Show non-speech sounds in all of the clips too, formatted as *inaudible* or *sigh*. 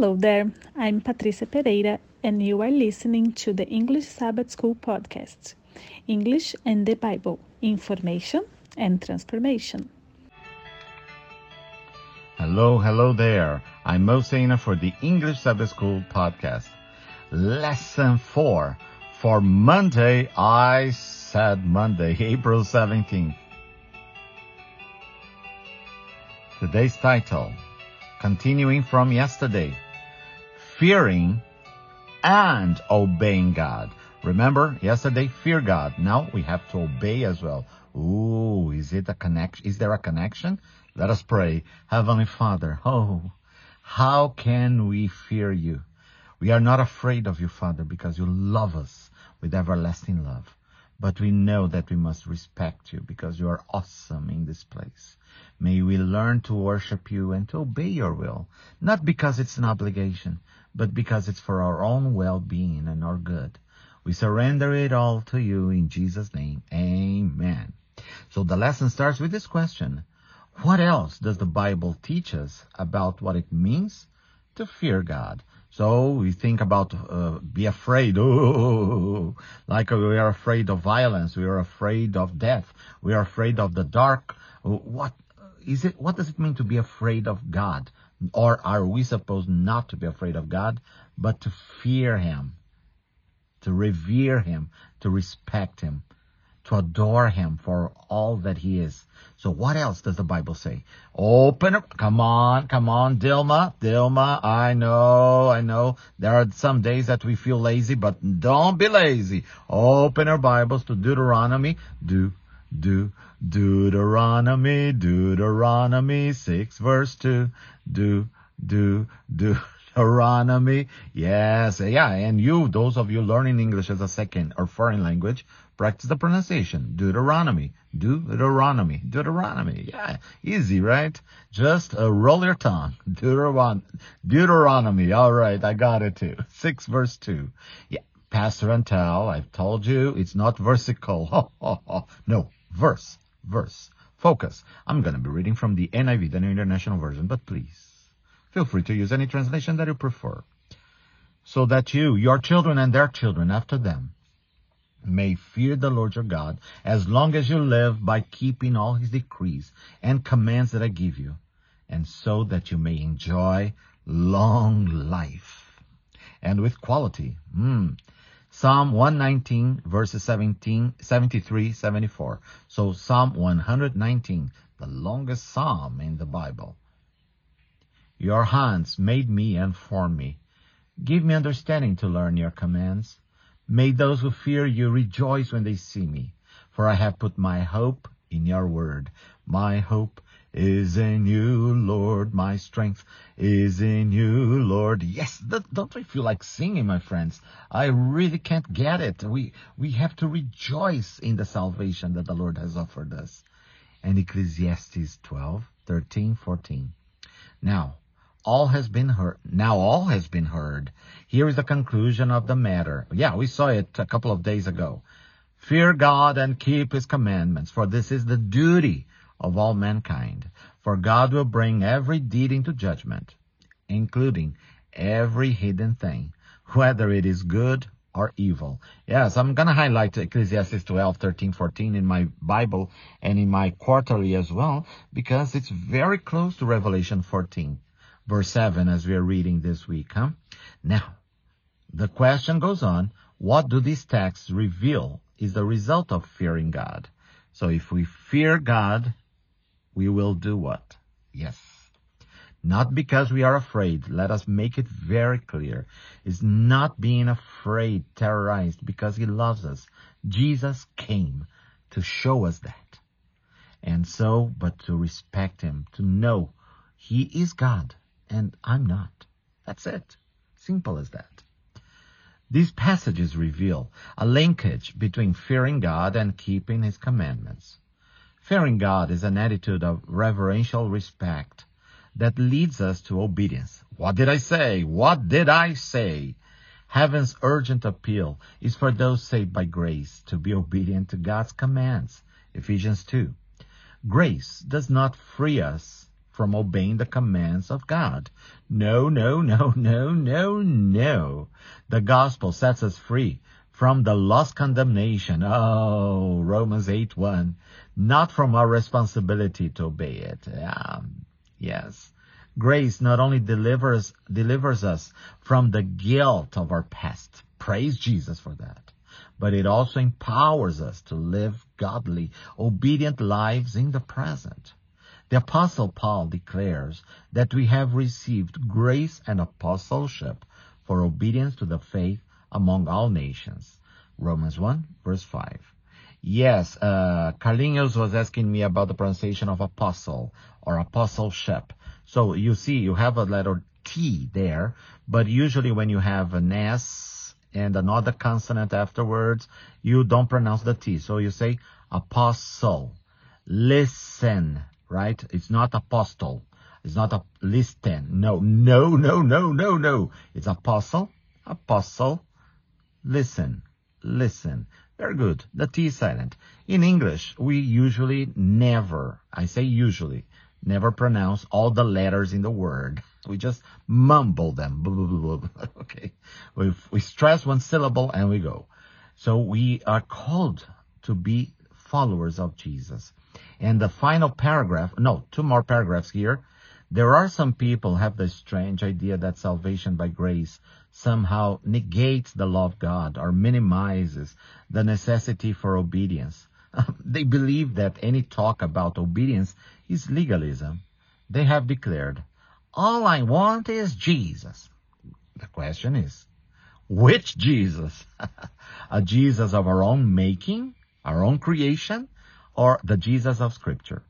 Hello there, I'm Patricia Pereira, and you are listening to the English Sabbath School podcast English and the Bible Information and Transformation. Hello, hello there. I'm Mo Sena for the English Sabbath School podcast. Lesson 4 for Monday. I said Monday, *laughs* April 17th. Today's title continuing from yesterday, fearing and obeying God. Remember yesterday, fear God. Now we have to obey as well. Ooh, is it a connection? Is there a connection? Let us pray. Heavenly Father, *laughs* oh, how can we fear you? We are not afraid of you, Father, because you love us with everlasting love. But we know that we must respect you because you are awesome in this place. May we learn to worship you and to obey your will, not because it's an obligation, but because it's for our own well-being and our good. We surrender it all to you in Jesus' name. Amen. So the lesson starts with this question. What else does the Bible teach us about what it means to fear God? So we think about uh, be afraid, Ooh, *laughs* like we are afraid of violence, we are afraid of death, we are afraid of the dark. What is it? What does it mean to be afraid of God? Or are we supposed not to be afraid of God, but to fear Him, to revere Him, to respect Him? To adore him for all that he is. So what else does the Bible say? Open up. Come on, come on, Dilma, Dilma. I know, I know. There are some days that we feel lazy, but don't be lazy. Open our Bibles to Deuteronomy. Do, do, Deuteronomy, Deuteronomy 6 verse 2. Do, do, do. Deuteronomy. Yes, yeah. And you, those of you learning English as a second or foreign language, practice the pronunciation. Deuteronomy. Deuteronomy. Deuteronomy. Yeah, easy, right? Just uh, roll your tongue. *laughs* Deuteron- Deuteronomy. All right, I got it too. *laughs* 6 verse 2. Yeah, Pastor Antel, I've told you it's not versicle. *laughs* no, verse, verse. Focus. I'm going to be reading from the NIV, the New International Version, but please Feel free to use any translation that you prefer. So that you, your children and their children after them, may fear the Lord your God as long as you live by keeping all his decrees and commands that I give you, and so that you may enjoy long life and with quality. Mm. Psalm 119 verses 17, 73, 74. So Psalm 119, the longest psalm in the Bible. Your hands made me and formed me. Give me understanding to learn your commands. May those who fear you rejoice when they see me, for I have put my hope in your word. My hope is in you, Lord. My strength is in you, Lord. Yes, don't we feel like singing, my friends? I really can't get it. We, we have to rejoice in the salvation that the Lord has offered us. And Ecclesiastes 12, 13, 14. Now, all has been heard. Now all has been heard. Here is the conclusion of the matter. Yeah, we saw it a couple of days ago. Fear God and keep his commandments, for this is the duty of all mankind. For God will bring every deed into judgment, including every hidden thing, whether it is good or evil. Yes, I'm going to highlight Ecclesiastes 12, 13, 14 in my Bible and in my quarterly as well, because it's very close to Revelation 14 verse 7 as we are reading this week. Huh? Now, the question goes on, what do these texts reveal is the result of fearing God? So if we fear God, we will do what? Yes. Not because we are afraid. Let us make it very clear. It's not being afraid, terrorized, because he loves us. Jesus came to show us that. And so, but to respect him, to know he is God and I'm not. That's it. Simple as that. These passages reveal a linkage between fearing God and keeping His commandments. Fearing God is an attitude of reverential respect that leads us to obedience. What did I say? What did I say? Heaven's urgent appeal is for those saved by grace to be obedient to God's commands. Ephesians 2. Grace does not free us from obeying the commands of God. No, no, no, no, no, no. The gospel sets us free from the lost condemnation. Oh, Romans 8 1. Not from our responsibility to obey it. Um, yes. Grace not only delivers, delivers us from the guilt of our past. Praise Jesus for that. But it also empowers us to live godly, obedient lives in the present. The apostle Paul declares that we have received grace and apostleship for obedience to the faith among all nations. Romans 1 verse 5. Yes, uh, Carlinhos was asking me about the pronunciation of apostle or apostleship. So you see, you have a letter T there, but usually when you have an S and another consonant afterwards, you don't pronounce the T. So you say apostle. Listen, right? It's not apostle. It's not a listen. No, no, no, no, no, no. It's apostle, apostle, listen, listen. Very good. The T is silent. In English, we usually never, I say usually, never pronounce all the letters in the word. *laughs* We just mumble them. *laughs* okay. We, we stress one syllable and we go. So we are called to be followers of Jesus. And the final paragraph, no, two more paragraphs here. There are some people have the strange idea that salvation by grace somehow negates the law of God or minimizes the necessity for obedience. *laughs* they believe that any talk about obedience is legalism. They have declared, all I want is Jesus. The question is, which Jesus? *laughs* A Jesus of our own making, our own creation, or the Jesus of Scripture?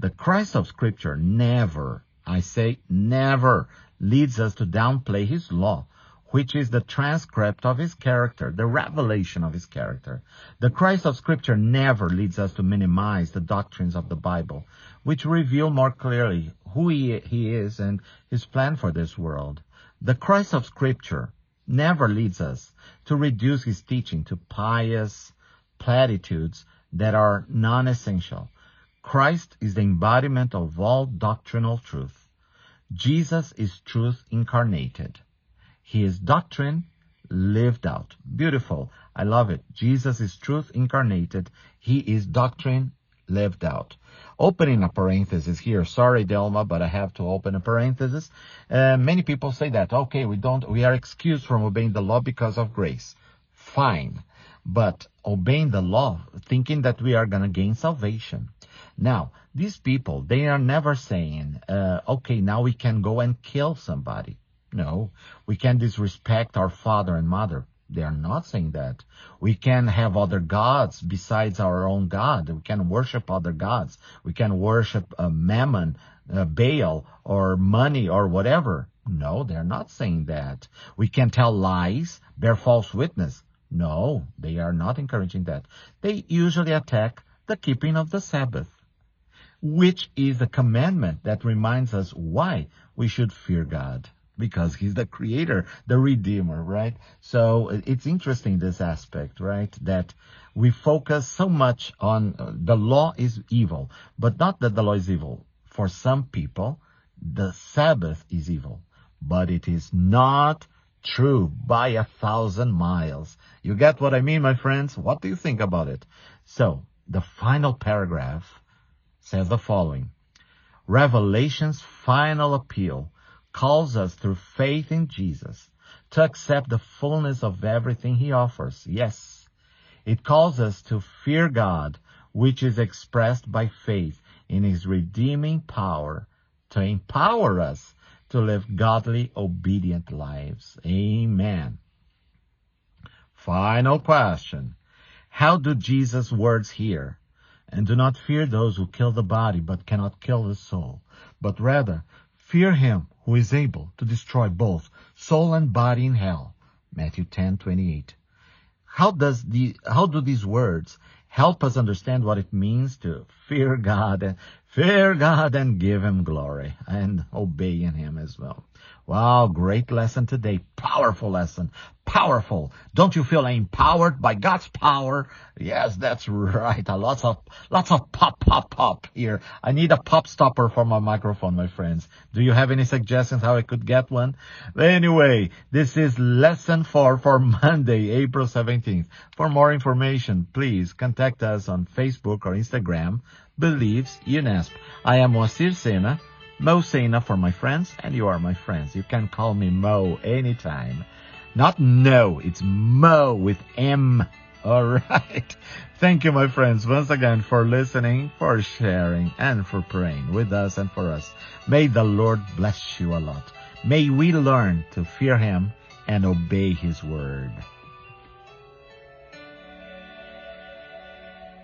The Christ of Scripture never, I say never, leads us to downplay his law, which is the transcript of his character, the revelation of his character. The Christ of Scripture never leads us to minimize the doctrines of the Bible, which reveal more clearly who he, he is and his plan for this world. The Christ of Scripture never leads us to reduce his teaching to pious platitudes that are non-essential. Christ is the embodiment of all doctrinal truth. Jesus is truth incarnated. He is doctrine lived out. Beautiful. I love it. Jesus is truth incarnated. He is doctrine lived out. Opening a parenthesis here. Sorry, Delma, but I have to open a parenthesis. Uh, many people say that, okay, we don't, we are excused from obeying the law because of grace. Fine. But obeying the law, thinking that we are going to gain salvation. Now, these people, they are never saying, uh, okay, now we can go and kill somebody. No, we can disrespect our father and mother. They are not saying that. We can have other gods besides our own God. We can worship other gods. We can worship uh, Mammon, uh, Baal, or money, or whatever. No, they're not saying that. We can tell lies, bear false witness. No, they are not encouraging that. They usually attack the keeping of the Sabbath, which is a commandment that reminds us why we should fear God because he's the creator, the redeemer, right? So it's interesting this aspect, right? That we focus so much on uh, the law is evil, but not that the law is evil. For some people, the Sabbath is evil, but it is not true by a thousand miles. You get what I mean, my friends? What do you think about it? So the final paragraph says the following. Revelation's final appeal calls us through faith in Jesus to accept the fullness of everything he offers. Yes, it calls us to fear God, which is expressed by faith in his redeeming power to empower us to live godly, obedient lives. Amen. Final question. How do Jesus' words here? And do not fear those who kill the body but cannot kill the soul, but rather Fear him who is able to destroy both soul and body in hell. Matthew 10:28. How does the how do these words help us understand what it means to fear God and fear God and give him glory and obey in him as well? Wow, great lesson today. Powerful lesson. powerful. Don't you feel empowered by God's power? Yes, that's right. Lots of, lots of pop, pop, pop here. I need a pop stopper for my microphone, my friends. Do you have any suggestions how I could get one? Anyway, this is lesson four for *laughs* Monday, April 17th. For more information, please contact us on Facebook or Instagram, Believes UNESP. I am Moacir Sena, Mo Sena for my friends, and you are my friends. You can call me Mo anytime. Not no, it's Mo with M. Alright. Thank you, my friends, once again for listening, for sharing, and for praying with us and for us. May the Lord bless you a lot. May we learn to fear Him and obey His word.